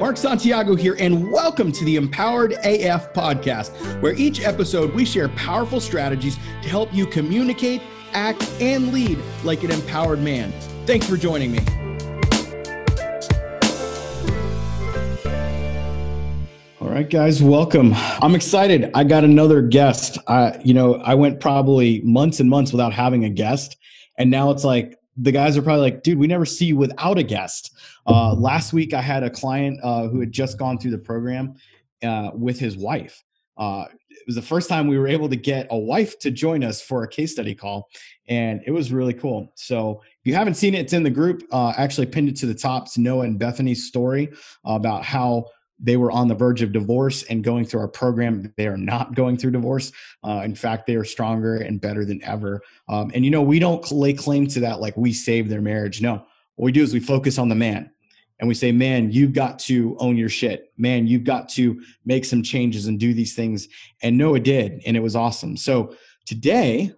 Mark Santiago here, and welcome to the Empowered AF podcast, where each episode we share powerful strategies to help you communicate, act, and lead like an empowered man. Thanks for joining me. All right, guys, welcome. I'm excited. I got another guest. I, you know, I went probably months and months without having a guest, and now it's like the guys are probably like, dude, we never see you without a guest. Uh, last week, I had a client uh, who had just gone through the program uh, with his wife. Uh, it was the first time we were able to get a wife to join us for a case study call, and it was really cool. So if you haven't seen it, it's in the group. Uh, actually pinned it to the top. It's Noah and Bethany's story about how they were on the verge of divorce and going through our program. They are not going through divorce. Uh, in fact, they are stronger and better than ever. Um, and you know, we don't lay claim to that like we saved their marriage. No, what we do is we focus on the man and we say, man, you've got to own your shit. Man, you've got to make some changes and do these things. And Noah did, and it was awesome. So today,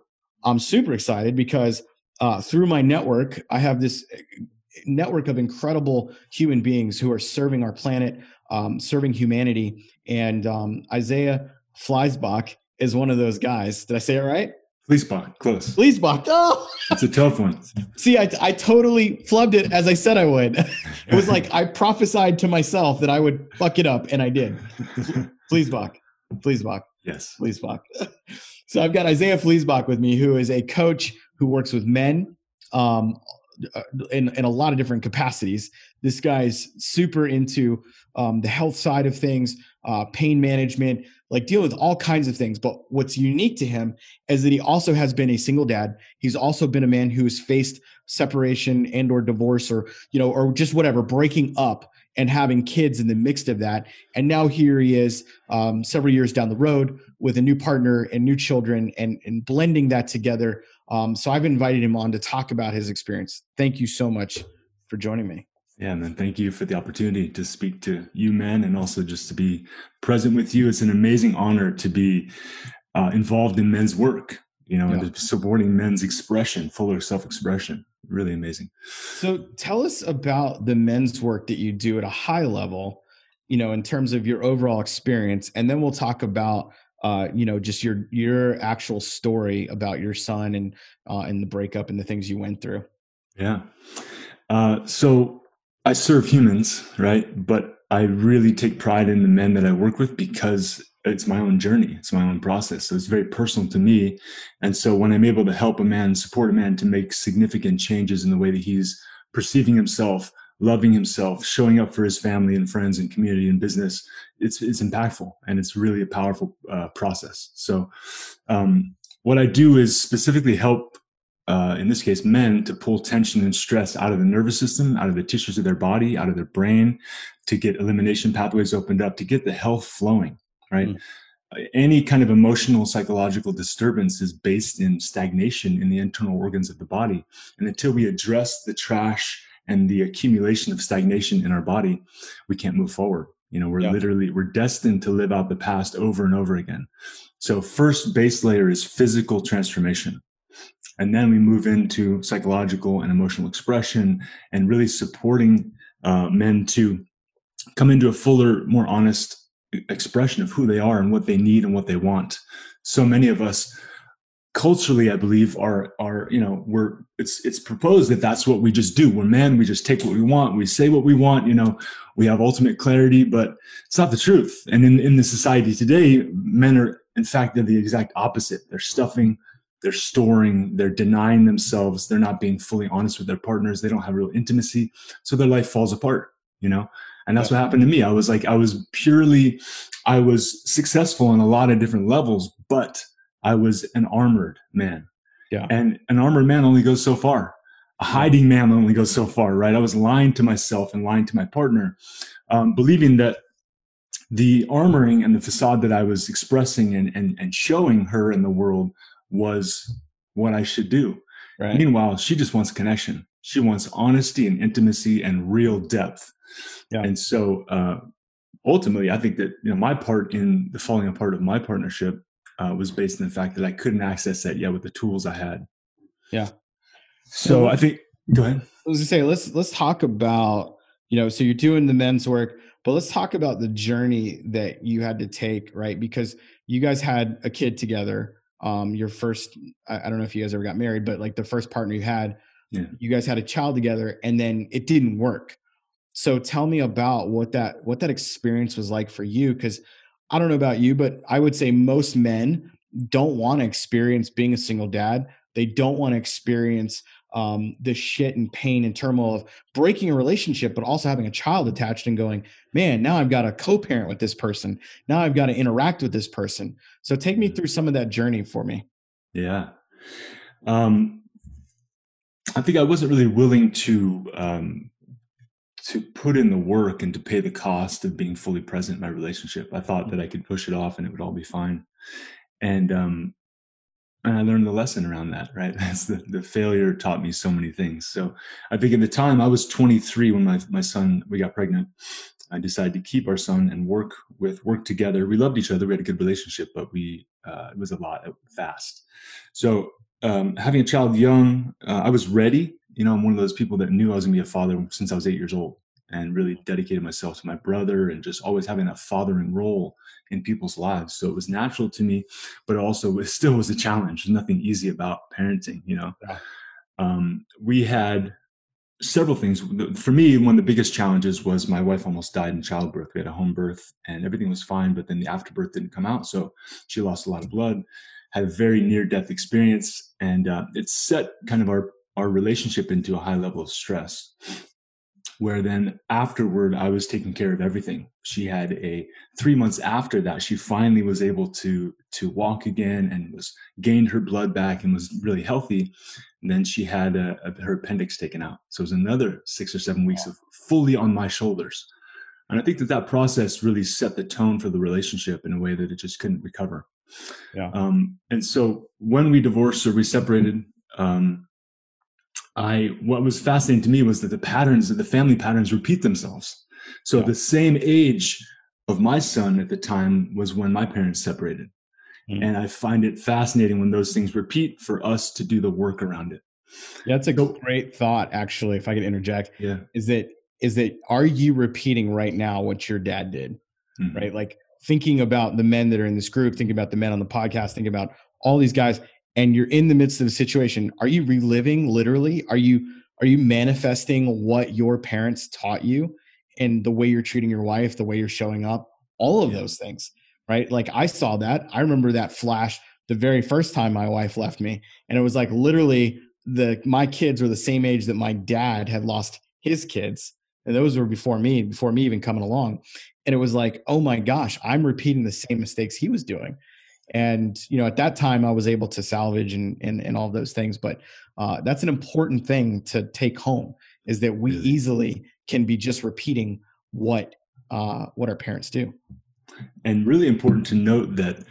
I'm super excited because uh, through my network, I have this uh, network of incredible human beings who are serving our planet, um, serving humanity. And um, Isaiah Fleisbach is one of those guys. Did I say it right? Fleisbach, close. Fleisbach. Oh, it's a tough one. See, I, I totally flubbed it as I said I would. it was like I prophesied to myself that I would fuck it up, and I did. Fleisbach. Fleisbach. Yes. Fleisbach. so I've got Isaiah Fleisbach with me, who is a coach who works with men um, in, in a lot of different capacities. This guy's super into um, the health side of things, uh, pain management, like dealing with all kinds of things. But what's unique to him is that he also has been a single dad. He's also been a man who's faced separation and or divorce or, you know, or just whatever, breaking up and having kids in the mix of that. And now here he is um, several years down the road with a new partner and new children and, and blending that together. Um, so I've invited him on to talk about his experience. Thank you so much for joining me. Yeah, man. Thank you for the opportunity to speak to you, men, and also just to be present with you. It's an amazing honor to be uh, involved in men's work, you know, yeah. and supporting men's expression, fuller self expression. Really amazing. So tell us about the men's work that you do at a high level, you know, in terms of your overall experience. And then we'll talk about uh, you know, just your your actual story about your son and uh, and the breakup and the things you went through. Yeah. Uh, so I serve humans, right? But I really take pride in the men that I work with because it's my own journey, it's my own process. So it's very personal to me. And so when I'm able to help a man, support a man to make significant changes in the way that he's perceiving himself, loving himself, showing up for his family and friends and community and business, it's it's impactful and it's really a powerful uh, process. So um, what I do is specifically help uh, in this case, men to pull tension and stress out of the nervous system, out of the tissues of their body, out of their brain, to get elimination pathways opened up, to get the health flowing, right? Mm. Any kind of emotional, psychological disturbance is based in stagnation in the internal organs of the body. And until we address the trash and the accumulation of stagnation in our body, we can't move forward. You know, we're yeah. literally, we're destined to live out the past over and over again. So first base layer is physical transformation and then we move into psychological and emotional expression and really supporting uh, men to come into a fuller, more honest expression of who they are and what they need and what they want. So many of us culturally i believe are are you know we're it's it's proposed that that's what we just do we're men we just take what we want we say what we want you know we have ultimate clarity but it's not the truth and in in the society today men are in fact they're the exact opposite they're stuffing they're storing, they're denying themselves, they're not being fully honest with their partners, they don't have real intimacy. So their life falls apart, you know? And that's what happened to me. I was like, I was purely, I was successful on a lot of different levels, but I was an armored man. Yeah. And an armored man only goes so far. A hiding man only goes so far, right? I was lying to myself and lying to my partner, um, believing that the armoring and the facade that I was expressing and, and, and showing her in the world was what I should do. Right. Meanwhile, she just wants connection. She wants honesty and intimacy and real depth. Yeah. And so uh, ultimately, I think that you know my part in the falling apart of my partnership uh, was based in the fact that I couldn't access that yet with the tools I had. Yeah. So, so I think. Go ahead. I was gonna say let's let's talk about you know, so you're doing the men's work, but let's talk about the journey that you had to take, right? Because you guys had a kid together. Um, your first, I, I don't know if you guys ever got married, but like the first partner you had, yeah. you guys had a child together and then it didn't work. So tell me about what that what that experience was like for you because I don't know about you, but I would say most men don't want to experience being a single dad. They don't want to experience um, the shit and pain and turmoil of breaking a relationship, but also having a child attached and going, man, now I've got to co parent with this person. Now I've got to interact with this person. So take me through some of that journey for me. Yeah. Um, I think I wasn't really willing to um, to put in the work and to pay the cost of being fully present in my relationship. I thought that I could push it off and it would all be fine. And um, and I learned the lesson around that, right? That's the, the failure taught me so many things. So I think at the time I was 23 when my, my son, we got pregnant. I decided to keep our son and work with, work together. We loved each other. We had a good relationship, but we, uh, it was a lot fast. So um, having a child young, uh, I was ready. You know, I'm one of those people that knew I was gonna be a father since I was eight years old and really dedicated myself to my brother and just always having that fathering role in people's lives. So it was natural to me, but also it still was a challenge. There's nothing easy about parenting, you know. Yeah. Um, we had several things. For me, one of the biggest challenges was my wife almost died in childbirth. We had a home birth and everything was fine, but then the afterbirth didn't come out. So she lost a lot of blood, had a very near death experience, and uh, it set kind of our, our relationship into a high level of stress where then afterward I was taking care of everything. She had a three months after that, she finally was able to to walk again and was gained her blood back and was really healthy. And then she had a, a, her appendix taken out. So it was another six or seven weeks of fully on my shoulders. And I think that that process really set the tone for the relationship in a way that it just couldn't recover. Yeah. Um, and so when we divorced or we separated, um, I what was fascinating to me was that the patterns the family patterns repeat themselves. So yeah. the same age of my son at the time was when my parents separated. Mm-hmm. And I find it fascinating when those things repeat for us to do the work around it. Yeah, that's a great thought actually if I could interject. Yeah. Is that is that are you repeating right now what your dad did? Mm-hmm. Right? Like thinking about the men that are in this group, thinking about the men on the podcast, thinking about all these guys and you're in the midst of a situation are you reliving literally? Are you are you manifesting what your parents taught you and the way you're treating your wife the way you're showing up all of yeah. those things right? Like i saw that. I remember that flash the very first time my wife left me and it was like literally the my kids were the same age that my dad had lost his kids and those were before me before me even coming along and it was like oh my gosh i'm repeating the same mistakes he was doing and you know at that time i was able to salvage and and, and all those things but uh, that's an important thing to take home is that we easily can be just repeating what uh, what our parents do. And really important to note that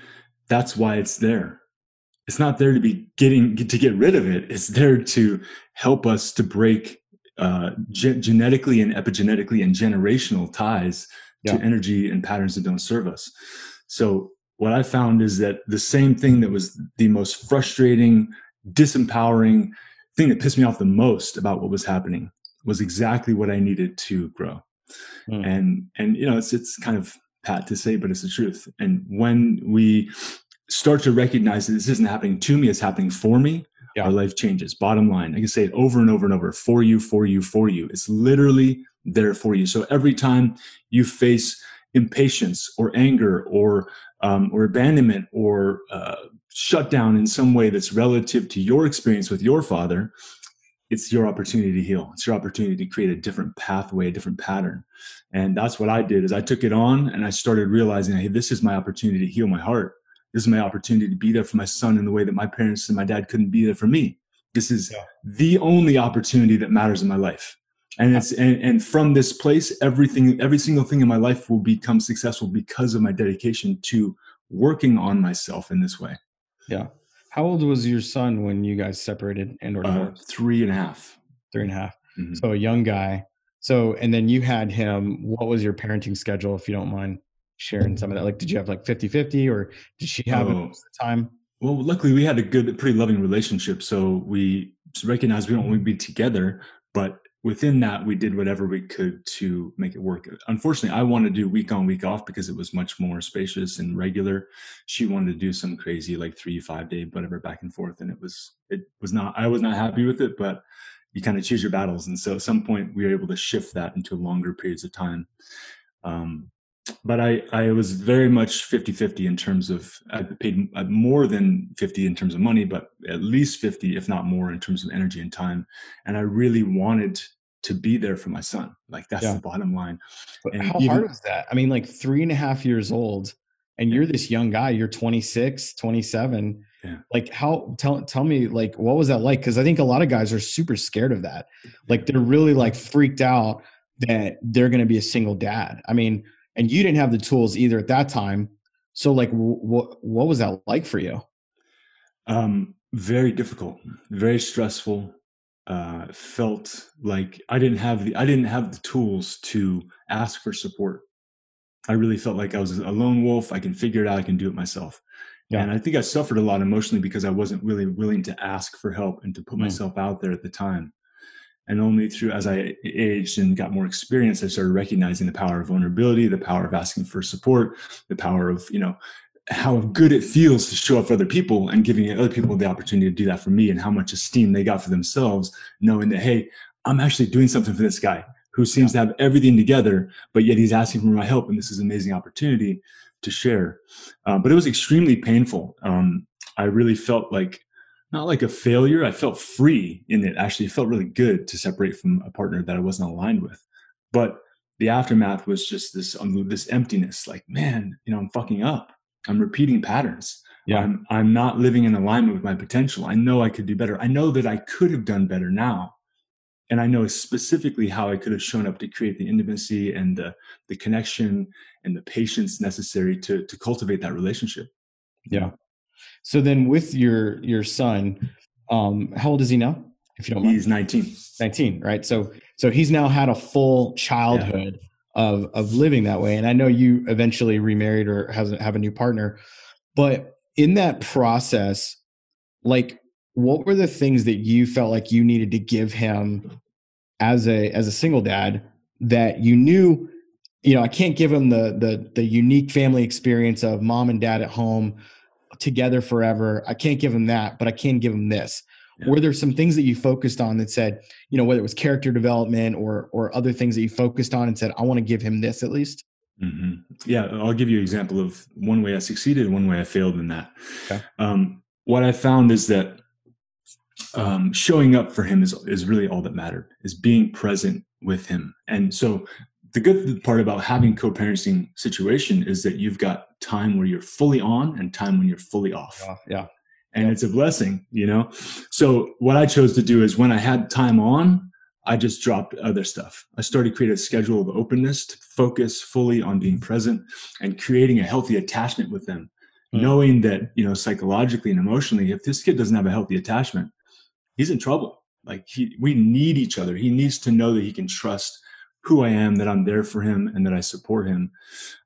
that's why it's there. It's not there to be getting to get rid of it. It's there to help us to break uh, ge- genetically and epigenetically and generational ties yeah. to energy and patterns that don't serve us. So what I found is that the same thing that was the most frustrating, disempowering thing that pissed me off the most about what was happening was exactly what I needed to grow. Mm. And and you know, it's it's kind of pat to say, but it's the truth. And when we start to recognize that this isn't happening to me, it's happening for me, yeah. our life changes. Bottom line, I can say it over and over and over for you, for you, for you. It's literally there for you. So every time you face impatience or anger or um, or abandonment or uh, shutdown in some way that's relative to your experience with your father, it's your opportunity to heal. It's your opportunity to create a different pathway, a different pattern. And that's what I did is I took it on and I started realizing, hey, this is my opportunity to heal my heart. This is my opportunity to be there for my son in the way that my parents and my dad couldn't be there for me. This is yeah. the only opportunity that matters in my life and it's and, and from this place everything every single thing in my life will become successful because of my dedication to working on myself in this way. Yeah. How old was your son when you guys separated and or uh, three and a half. Three and a half. Mm-hmm. so a young guy. So and then you had him. What was your parenting schedule if you don't mind sharing some of that? Like did you have like 50 50 or did she have oh. most of the time? Well luckily we had a good pretty loving relationship. So we recognized we don't want to be together but within that, we did whatever we could to make it work. Unfortunately, I wanted to do week on, week off because it was much more spacious and regular. She wanted to do some crazy like three, five day, whatever, back and forth, and it was it was not. I was not happy with it, but you kind of choose your battles, and so at some point we were able to shift that into longer periods of time. Um, but I, I was very much 50 50 in terms of I paid uh, more than 50 in terms of money, but at least 50, if not more, in terms of energy and time. And I really wanted to be there for my son. Like that's yeah. the bottom line. But and how even, hard was that? I mean, like three and a half years old, and you're this young guy, you're 26, 27. Yeah. Like how tell tell me like what was that like? Because I think a lot of guys are super scared of that. Like they're really like freaked out that they're gonna be a single dad. I mean, and you didn't have the tools either at that time. So like what what was that like for you? Um very difficult very stressful uh felt like i didn't have the i didn't have the tools to ask for support. I really felt like i was a lone wolf. I can figure it out. I can do it myself. Yeah. and i think i suffered a lot emotionally because i wasn't really willing to ask for help and to put mm. myself out there at the time and only through, as I aged and got more experience, I started recognizing the power of vulnerability, the power of asking for support, the power of, you know, how good it feels to show up for other people and giving other people the opportunity to do that for me and how much esteem they got for themselves, knowing that, hey, I'm actually doing something for this guy who seems yeah. to have everything together, but yet he's asking for my help. And this is an amazing opportunity to share. Uh, but it was extremely painful. Um, I really felt like not like a failure. I felt free in it. Actually, it felt really good to separate from a partner that I wasn't aligned with. But the aftermath was just this um, this emptiness. Like, man, you know, I'm fucking up. I'm repeating patterns. Yeah. I'm, I'm not living in alignment with my potential. I know I could do better. I know that I could have done better now. And I know specifically how I could have shown up to create the intimacy and the, the connection and the patience necessary to, to cultivate that relationship. Yeah. So then with your your son, um, how old is he now? If you don't mind. He's 19. 19, right? So so he's now had a full childhood yeah. of of living that way. And I know you eventually remarried or has have a new partner, but in that process, like what were the things that you felt like you needed to give him as a as a single dad that you knew you know i can't give him the the the unique family experience of mom and dad at home together forever. I can't give him that, but I can give him this. Yeah. Were there some things that you focused on that said, you know, whether it was character development or or other things that you focused on and said, I want to give him this at least? Mm-hmm. Yeah, I'll give you an example of one way I succeeded, one way I failed in that. Okay. Um, what I found is that um, showing up for him is is really all that mattered. Is being present with him, and so the good part about having co-parenting situation is that you've got time where you're fully on and time when you're fully off. Yeah. yeah. And yeah. it's a blessing, you know? So what I chose to do is when I had time on, I just dropped other stuff. I started create a schedule of openness to focus fully on being present and creating a healthy attachment with them. Mm. Knowing that, you know, psychologically and emotionally, if this kid doesn't have a healthy attachment, he's in trouble. Like he, we need each other. He needs to know that he can trust who I am, that I'm there for him, and that I support him.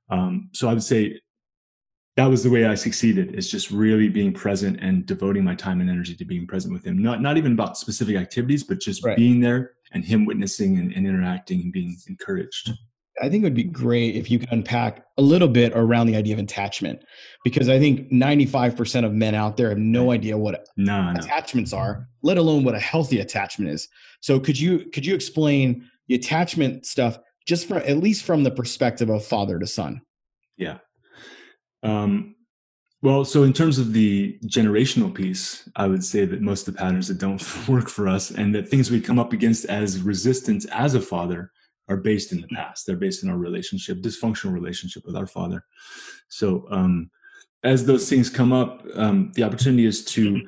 Um, so I would say that was the way I succeeded. Is just really being present and devoting my time and energy to being present with him. Not not even about specific activities, but just right. being there and him witnessing and, and interacting and being encouraged. I think it would be great if you could unpack a little bit around the idea of attachment, because I think 95% of men out there have no idea what no, attachments no. are, let alone what a healthy attachment is. So could you could you explain the attachment stuff just from at least from the perspective of father to son. Yeah. Um, well so in terms of the generational piece i would say that most of the patterns that don't work for us and that things we come up against as resistance as a father are based in the past. They're based in our relationship dysfunctional relationship with our father. So um, as those things come up um, the opportunity is to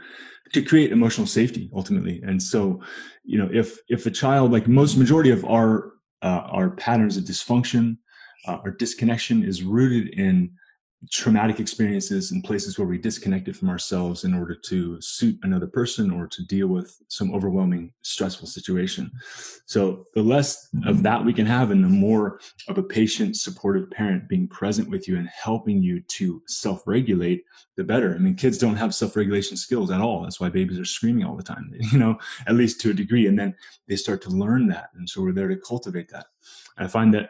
to create emotional safety ultimately. And so you know if if a child like most majority of our uh, our patterns of dysfunction uh, our disconnection is rooted in traumatic experiences and places where we disconnected from ourselves in order to suit another person or to deal with some overwhelming stressful situation. So the less of that we can have and the more of a patient supportive parent being present with you and helping you to self-regulate the better. I mean kids don't have self-regulation skills at all. That's why babies are screaming all the time you know at least to a degree. And then they start to learn that. And so we're there to cultivate that. I find that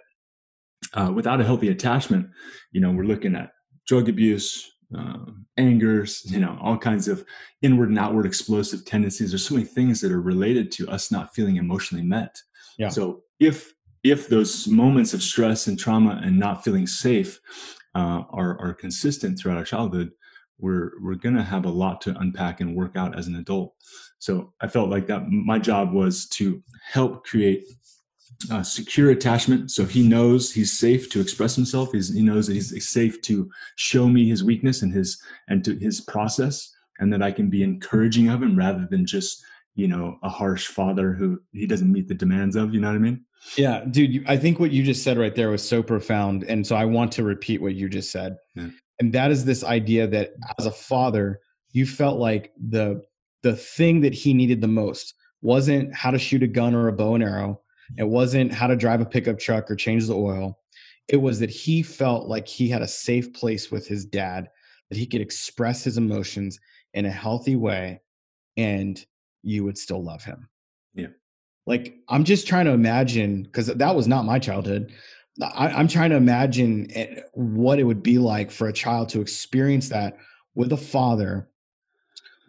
uh, without a healthy attachment, you know, we're looking at drug abuse, uh, angers, you know, all kinds of inward and outward explosive tendencies. There's so many things that are related to us not feeling emotionally met. Yeah. So if if those moments of stress and trauma and not feeling safe uh, are are consistent throughout our childhood, we're we're gonna have a lot to unpack and work out as an adult. So I felt like that my job was to help create uh, secure attachment. So he knows he's safe to express himself. He's, he knows that he's safe to show me his weakness and his and to his process, and that I can be encouraging of him rather than just you know a harsh father who he doesn't meet the demands of. You know what I mean? Yeah, dude. I think what you just said right there was so profound, and so I want to repeat what you just said. Yeah. And that is this idea that as a father, you felt like the the thing that he needed the most wasn't how to shoot a gun or a bow and arrow it wasn't how to drive a pickup truck or change the oil. It was that he felt like he had a safe place with his dad, that he could express his emotions in a healthy way and you would still love him. Yeah. Like I'm just trying to imagine, because that was not my childhood. I, am trying to imagine eh, what it would be like for a child to experience that with a father,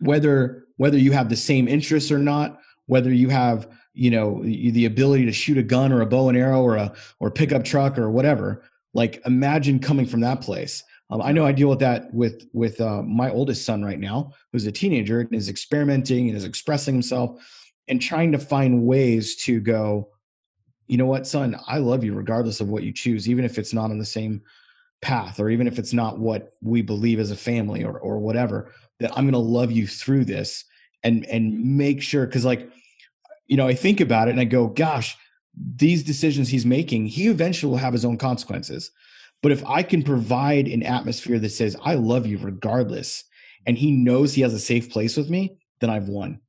whether whether you have the same interests or not, whether you have you know the ability to shoot a gun or a bow and arrow or a or pickup truck or whatever like imagine coming from that place. Um, i know i deal with that with with uh, my oldest son right now who's a teenager and is experimenting and is expressing himself and trying to find ways to go you know what son? I love you regardless of what you choose even if it's not on the same path or even if it's not what we believe as a family or or whatever that i'm going to love you through this and and make sure because like you know, I think about it and I go, gosh, these decisions he's making, he eventually will have his own consequences. But if I can provide an atmosphere that says, I love you regardless, and he knows he has a safe place with me, then I've won.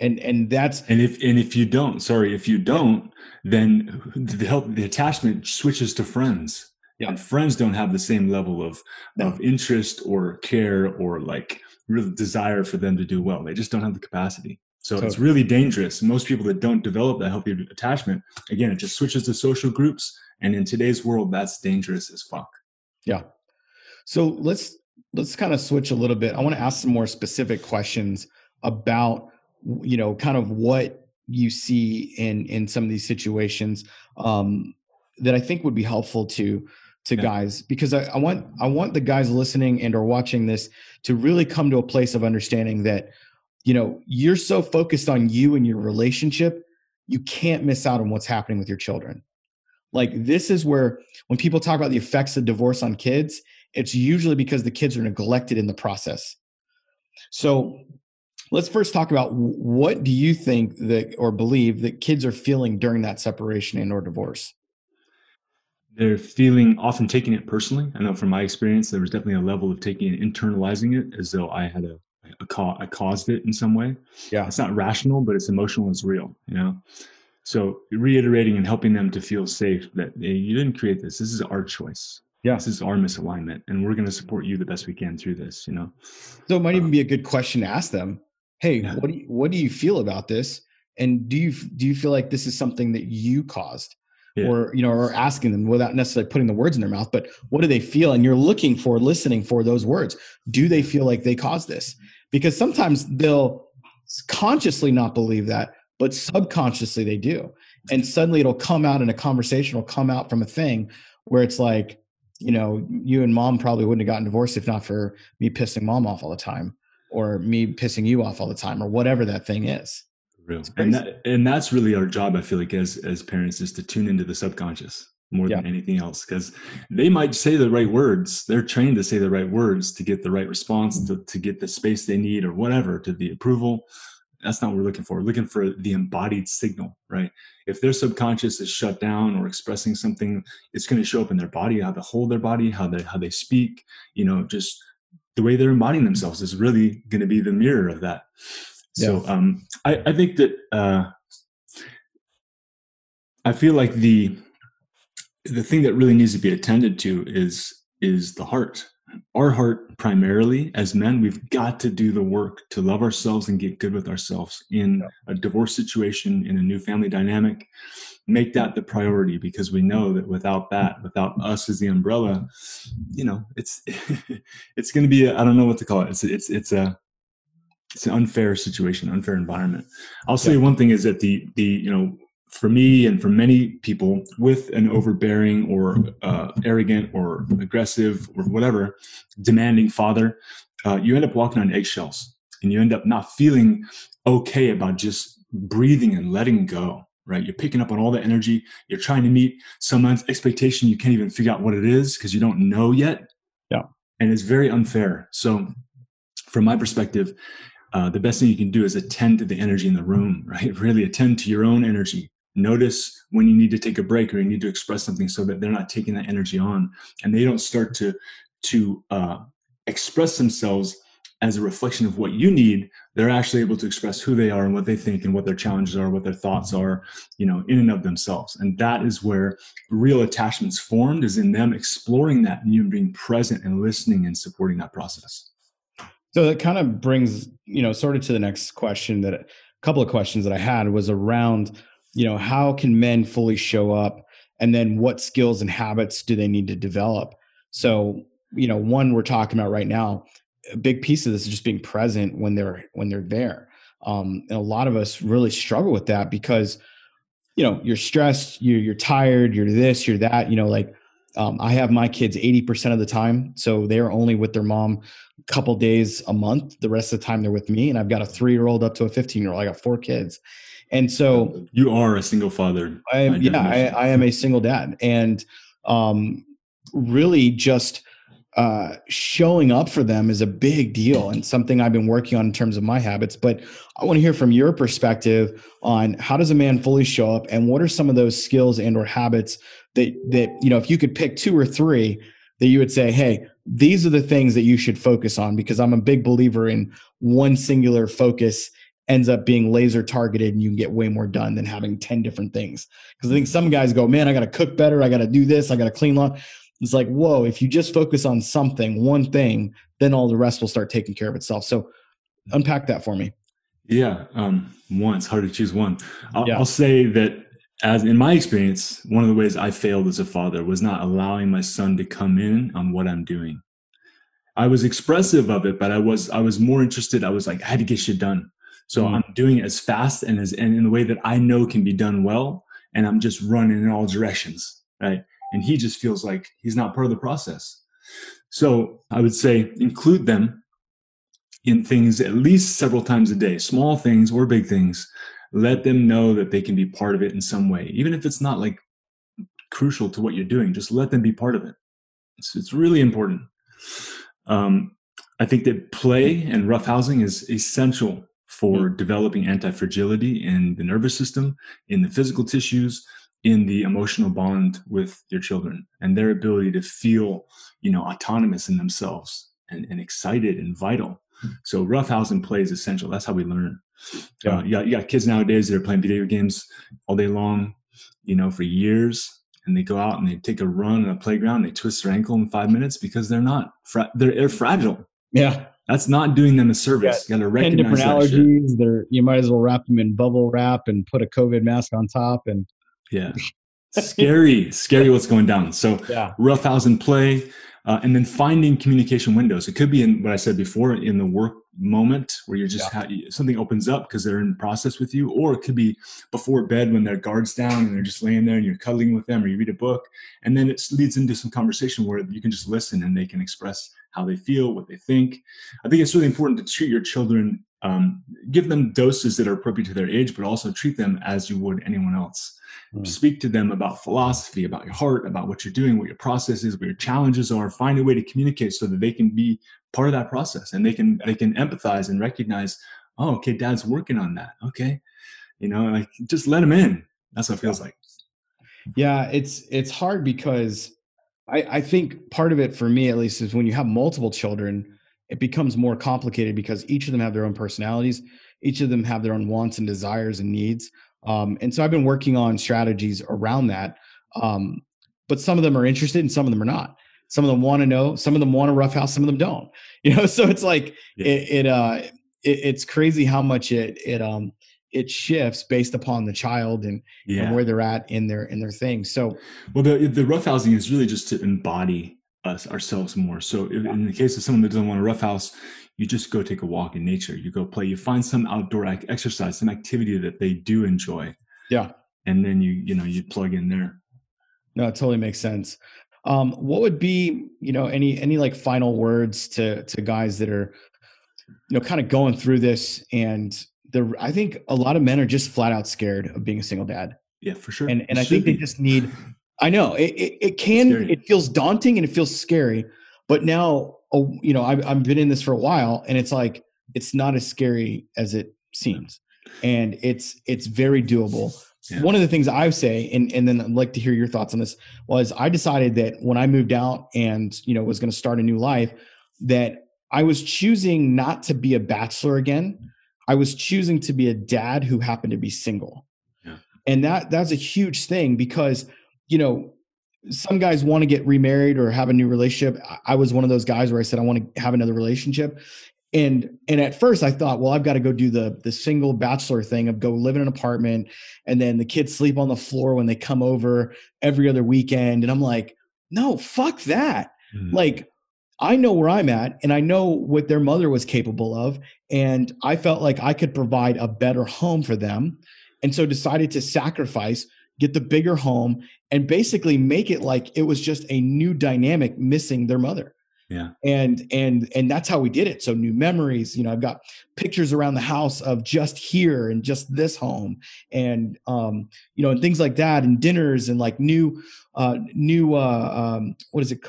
And and that's and if and if you don't, sorry, if you don't, then the help the attachment switches to friends. Yeah. And friends don't have the same level of no. of interest or care or like real desire for them to do well. They just don't have the capacity. So totally. it's really dangerous. Most people that don't develop that healthy attachment, again, it just switches to social groups. And in today's world, that's dangerous as fuck. Yeah. So let's let's kind of switch a little bit. I want to ask some more specific questions about you know kind of what you see in in some of these situations um, that I think would be helpful to to yeah. guys because I, I want I want the guys listening and or watching this to really come to a place of understanding that you know you're so focused on you and your relationship you can't miss out on what's happening with your children. Like this is where when people talk about the effects of divorce on kids it's usually because the kids are neglected in the process. So let's first talk about what do you think that or believe that kids are feeling during that separation and or divorce? They're feeling often taking it personally. I know from my experience there was definitely a level of taking it internalizing it as though i had a I caused it in some way. Yeah. It's not rational, but it's emotional. It's real, you know? So reiterating and helping them to feel safe that hey, you didn't create this. This is our choice. Yeah. This is our misalignment. And we're going to support you the best we can through this, you know? So it might even uh, be a good question to ask them. Hey, yeah. what do you, what do you feel about this? And do you, do you feel like this is something that you caused? Yeah. or you know or asking them without necessarily putting the words in their mouth but what do they feel and you're looking for listening for those words do they feel like they caused this because sometimes they'll consciously not believe that, but subconsciously they do. And suddenly it'll come out in a conversation, will come out from a thing where it's like, you know, you and mom probably wouldn't have gotten divorced if not for me pissing mom off all the time or me pissing you off all the time or whatever that thing is. Real. And that, and that's really our job, I feel like, as as parents, is to tune into the subconscious more yeah. than anything else because they might say the right words. They're trained to say the right words to get the right response to, to get the space they need or whatever to the approval. That's not what we're looking for. We're looking for the embodied signal right? If their subconscious is shut down or expressing something it's going to show up in their body how they hold their body how they how they speak. You know just the way they're embodying themselves is really going to be the mirror of that. Yeah. so um i i think that uh i feel like the the thing that really needs to be attended to is is the heart. Our heart primarily as men we've got to do the work to love ourselves and get good with ourselves in a divorce situation in a new family dynamic. Make that the priority because we know that without that without us as the umbrella you know it's it's going to be I don't know what to call it. It's it's it's a it's an unfair situation unfair environment. I'll say yeah. one thing is that the the you know for me and for many people with an overbearing or uh, arrogant or aggressive or whatever demanding father uh, you end up walking on eggshells and you end up not feeling okay about just breathing and letting go right? You're picking up on all the energy. You're trying to meet someone's expectation. You can't even figure out what it is because you don't know yet. Yeah. And it's very unfair. So from my perspective uh, the best thing you can do is attend to the energy in the room right? Really attend to your own energy notice when you need to take a break or you need to express something so that they're not taking that energy on. And they don't start to to uh, express themselves as a reflection of what you need. They're actually able to express who they are and what they think and what their challenges are what their thoughts are you know in and of themselves. And that is where real attachments formed is in them exploring that and you being present and listening and supporting that process. So that kind of brings you know sort of to the next question that a couple of questions that i had was around you know how can men fully show up? And then what skills and habits do they need to develop? So you know one we're talking about right now a big piece of this is just being present when they're when they're there. Um, and a lot of us really struggle with that because you know you're stressed you're, you're tired you're this you're that you know like um, i have my kids 80% of the time so they're only with their mom a couple days a month the rest of the time they're with me and i've got a three year old up to a 15 year old i got four kids and so you are a single father. I am, yeah, I, I, am a single dad. And um, really just uh, showing up for them is a big deal and something I've been working on in terms of my habits. But I want to hear from your perspective on how does a man fully show up and what are some of those skills and or habits that that, you know, if you could pick two or three that you would say, hey, these are the things that you should focus on because I'm a big believer in one singular focus ends up being laser targeted and you can get way more done than having 10 different things. Because I think some guys go, man, I got to cook better. I got to do this. I got to clean lawn. It's like, whoa, if you just focus on something, one thing, then all the rest will start taking care of itself. So unpack that for me. Yeah. Um, one, it's hard to choose one. I'll, yeah. I'll say that as in my experience, one of the ways I failed as a father was not allowing my son to come in on what I'm doing. I was expressive of it, but I was I was more interested. I was like, I had to get shit done. So mm. I'm doing it as fast and as and in the way that I know can be done well, and I'm just running in all directions, right? And he just feels like he's not part of the process. So I would say include them in things at least several times a day, small things or big things. Let them know that they can be part of it in some way, even if it's not like crucial to what you're doing. Just let them be part of it. It's, it's really important. Um, I think that play and roughhousing is essential for mm-hmm. developing anti-fragility in the nervous system, in the physical tissues, in the emotional bond with your children and their ability to feel, you know, autonomous in themselves and, and excited and vital. Hmm. So roughhousing play is essential. That's how we learn. Yeah. Uh, you, got, you got kids nowadays that are playing video games all day long, you know, for years, and they go out and they take a run on a playground. and They twist their ankle in five minutes because they're not fra- they're, they're fragile. Yeah, that's not doing them a service. You got to recognize different allergies. They're, you might as well wrap them in bubble wrap and put a COVID mask on top. And yeah, scary, scary what's going down. So yeah. roughhousing play, uh, and then finding communication windows. It could be in what I said before in the work moment where you're just yeah. ha- something opens up because they're in process with you, or it could be before bed when their guards down and they're just laying there and you're cuddling with them, or you read a book, and then it leads into some conversation where you can just listen and they can express how they feel, what they think. I think it's really important to treat your children, um, give them doses that are appropriate to their age, but also treat them as you would anyone else. Mm. Speak to them about philosophy, about your heart, about what you're doing, what your process is, what your challenges are. Find a way to communicate so that they can be part of that process and they can they can empathize and recognize oh, okay, dad's working on that. Okay. You know, like just let him in. That's what it feels like. Yeah, it's it's hard because I, I think part of it for me at least is when you have multiple children, it becomes more complicated because each of them have their own personalities, each of them have their own wants and desires and needs. Um, and so I've been working on strategies around that. Um, but some of them are interested and some of them are not. Some of them want to know, some of them want a rough house, some of them don't. You know, so it's like yeah. it, it uh it, it's crazy how much it it um it shifts based upon the child and, yeah. and, where they're at in their in their thing. So, well, the the roughhousing is really just to embody us ourselves more. So, if, in the case of someone that doesn't want a roughhouse, you just go take a walk in nature. You go play. You find some outdoor exercise, some activity that they do enjoy. Yeah, and then you you know you plug in there. No, it totally makes sense. Um, what would be you know any any like final words to to guys that are you know kind of going through this and the I think a lot of men are just flat out scared of being a single dad. Yeah, for sure. And and I think be. they just need. I know it. It, it can. It feels daunting and it feels scary. But now, oh, you know, I've I've been in this for a while, and it's like it's not as scary as it seems, and it's it's very doable. Yeah. One of the things I say, and and then I'd like to hear your thoughts on this, was I decided that when I moved out and you know was going to start a new life, that I was choosing not to be a bachelor again I was choosing to be a dad who happened to be single. Yeah. And that that's a huge thing because, you know, some guys want to get remarried or have a new relationship. I was one of those guys where I said I want to have another relationship. And and at first I thought, well, I've got to go do the the single bachelor thing of go live in an apartment and then the kids sleep on the floor when they come over every other weekend. And I'm like, no, fuck that. Mm. Like I know where I'm at and I know what their mother was capable of. And I felt like I could provide a better home for them. And so decided to sacrifice, get the bigger home, and basically make it like it was just a new dynamic missing their mother yeah. And and and that's how we did it. So new memories you know i've got pictures around the house of just here and just this home. And um you know and things like that and dinners and like new uh new uh um what is it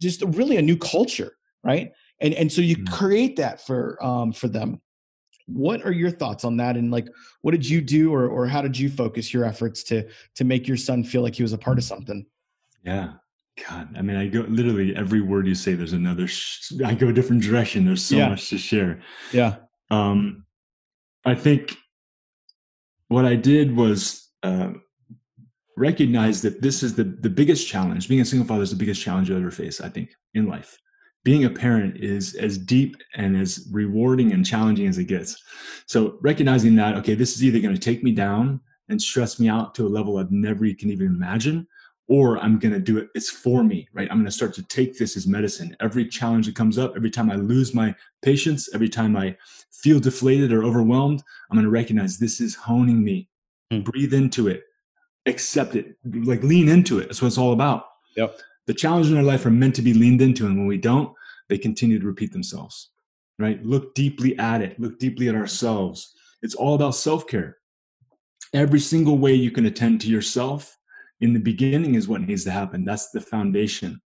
just really a new culture right? And and so you mm-hmm. create that for um for them. What are your thoughts on that? And like what did you do or or how did you focus your efforts to to make your son feel like he was a part of something? Yeah God, I mean, I go literally every word you say. There's another. Sh- I go a different direction. There's so yeah. much to share. Yeah. Um, I think what I did was uh, recognize that this is the the biggest challenge. Being a single father is the biggest challenge you ever face. I think in life. Being a parent is as deep and as rewarding and challenging as it gets. So recognizing that, okay, this is either going to take me down and stress me out to a level I've never can even imagine, or I'm going to do it. It's for me, right? I'm going to start to take this as medicine. Every challenge that comes up, every time I lose my patience, every time I feel deflated or overwhelmed, I'm going to recognize this is honing me. Mm. Breathe into it, accept it, like lean into it. That's what it's all about. Yep. The challenges in our life are meant to be leaned into. And when we don't, they continue to repeat themselves, right? Look deeply at it, look deeply at ourselves. It's all about self care. Every single way you can attend to yourself in the beginning is what needs to happen. That's the foundation.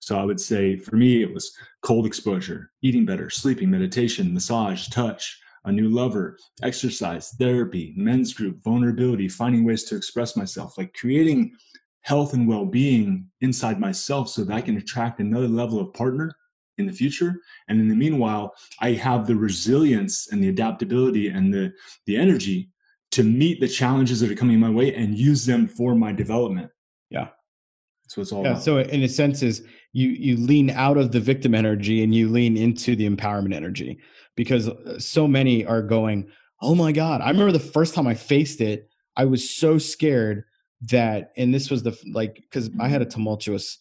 So I would say for me, it was cold exposure, eating better, sleeping, meditation, massage, touch, a new lover, exercise, therapy, men's group, vulnerability, finding ways to express myself, like creating health and well being inside myself so that I can attract another level of partner in the future. And in the meanwhile, I have the resilience and the adaptability and the, the energy to meet the challenges that are coming my way and use them for my development. Yeah. So it's all yeah, about. So in a sense is you you lean out of the victim energy and you lean into the empowerment energy because uh, so many are going, "Oh my god, I remember the first time I faced it, I was so scared that and this was the like cuz I had a tumultuous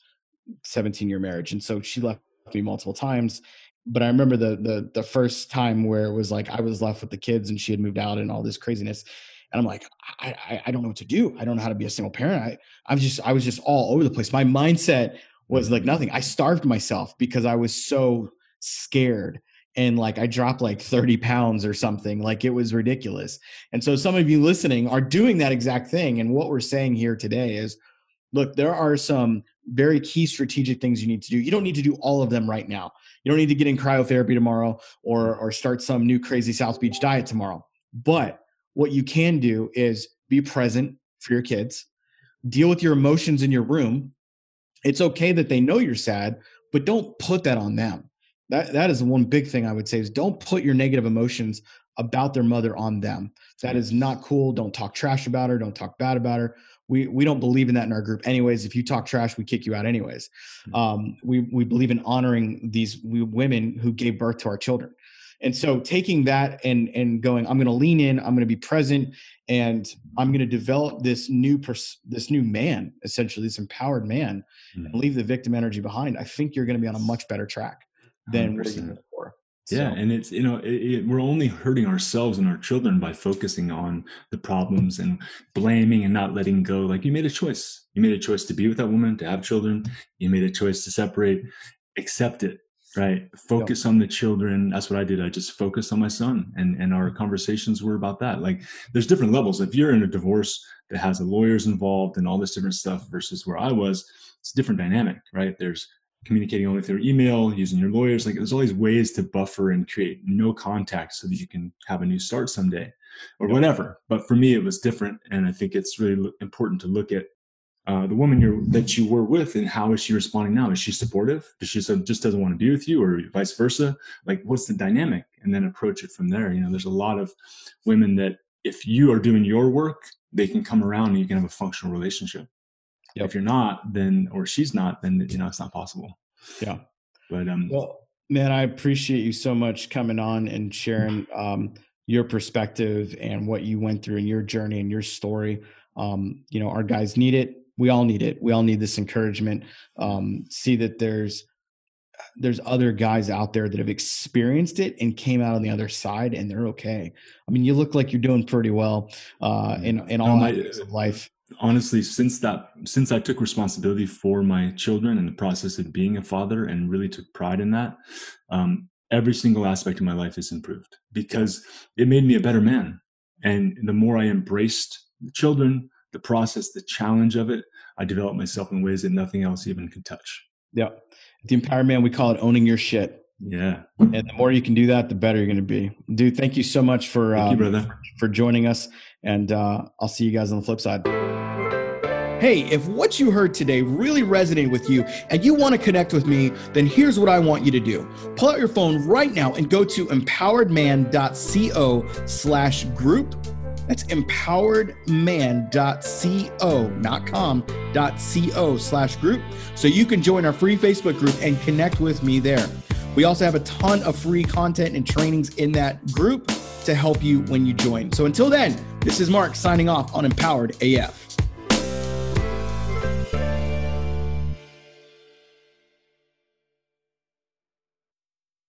17 year marriage and so she left me multiple times but I remember the the the first time where it was like I was left with the kids and she had moved out and all this craziness. And I'm like, I, I, I don't know what to do. I don't know how to be a single parent. I I'm just I was just all over the place. My mindset was like nothing. I starved myself because I was so scared and like I dropped like 30 pounds or something. Like it was ridiculous. And so some of you listening are doing that exact thing. And what we're saying here today is look, there are some very key strategic things you need to do. You don't need to do all of them right now. You don't need to get in cryotherapy tomorrow or or start some new crazy South Beach diet tomorrow. But what you can do is be present for your kids, deal with your emotions in your room. It's okay that they know you're sad, but don't put that on them. That that is one big thing I would say is don't put your negative emotions about their mother on them. That is not cool. Don't talk trash about her. Don't talk bad about her. We we don't believe in that in our group, anyways. If you talk trash, we kick you out, anyways. Hmm. Um, we we believe in honoring these women who gave birth to our children. And so taking that and and going, I'm going to lean in. I'm going to be present, and I'm going to develop this new pers- this new man, essentially this empowered man, mm-hmm. and leave the victim energy behind. I think you're going to be on a much better track than Yeah, so. and it's you know it, it, we're only hurting ourselves and our children by focusing on the problems and blaming and not letting go. Like you made a choice. You made a choice to be with that woman, to have children. You made a choice to separate. Accept it, right? Focus on the children. That's what I did. I just focused on my son, and and our mm-hmm. conversations were about that. Like there's different levels. If you're in a divorce that has the lawyers involved and all this different stuff versus where I was, it's a different dynamic, right? There's communicating only through email, using your lawyers. Like there's all these ways to buffer and create no contact so that you can have a new start someday or whatever. But for me, it was different. And I think it's really important to look at uh, the woman you're, that you were with and how is she responding now? Is she supportive? Does she just doesn't want to be with you or vice versa? Like what's the dynamic? And then approach it from there. You know, there's a lot of women that if you are doing your work, they can come around and you can have a functional relationship. Yep. If you're not, then or she's not, then you know it's not possible. Yeah. But um well man, I appreciate you so much coming on and sharing um your perspective and what you went through in your journey and your story. Um, you know, our guys need it. We all need it. We all need this encouragement. Um, see that there's there's other guys out there that have experienced it and came out on the other side and they're okay. I mean, you look like you're doing pretty well uh, in in all no, aspects of life honestly since that since i took responsibility for my children and the process of being a father and really took pride in that um, every single aspect of my life has improved because it made me a better man. And the more i embraced the children the process the challenge of it i developed myself in ways that nothing else even could touch. Yeah the empowered man we call it owning your shit yeah. And the more you can do that, the better you're going to be. Dude, thank you so much for, uh, you, brother. for joining us. And uh, I'll see you guys on the flip side. Hey, if what you heard today really resonated with you and you want to connect with me, then here's what I want you to do. Pull out your phone right now and go to empoweredman.co slash group. That's empoweredman.co, not com, .co slash group. So you can join our free Facebook group and connect with me there. We also have a ton of free content and trainings in that group to help you when you join. So until then, this is Mark signing off on Empowered AF.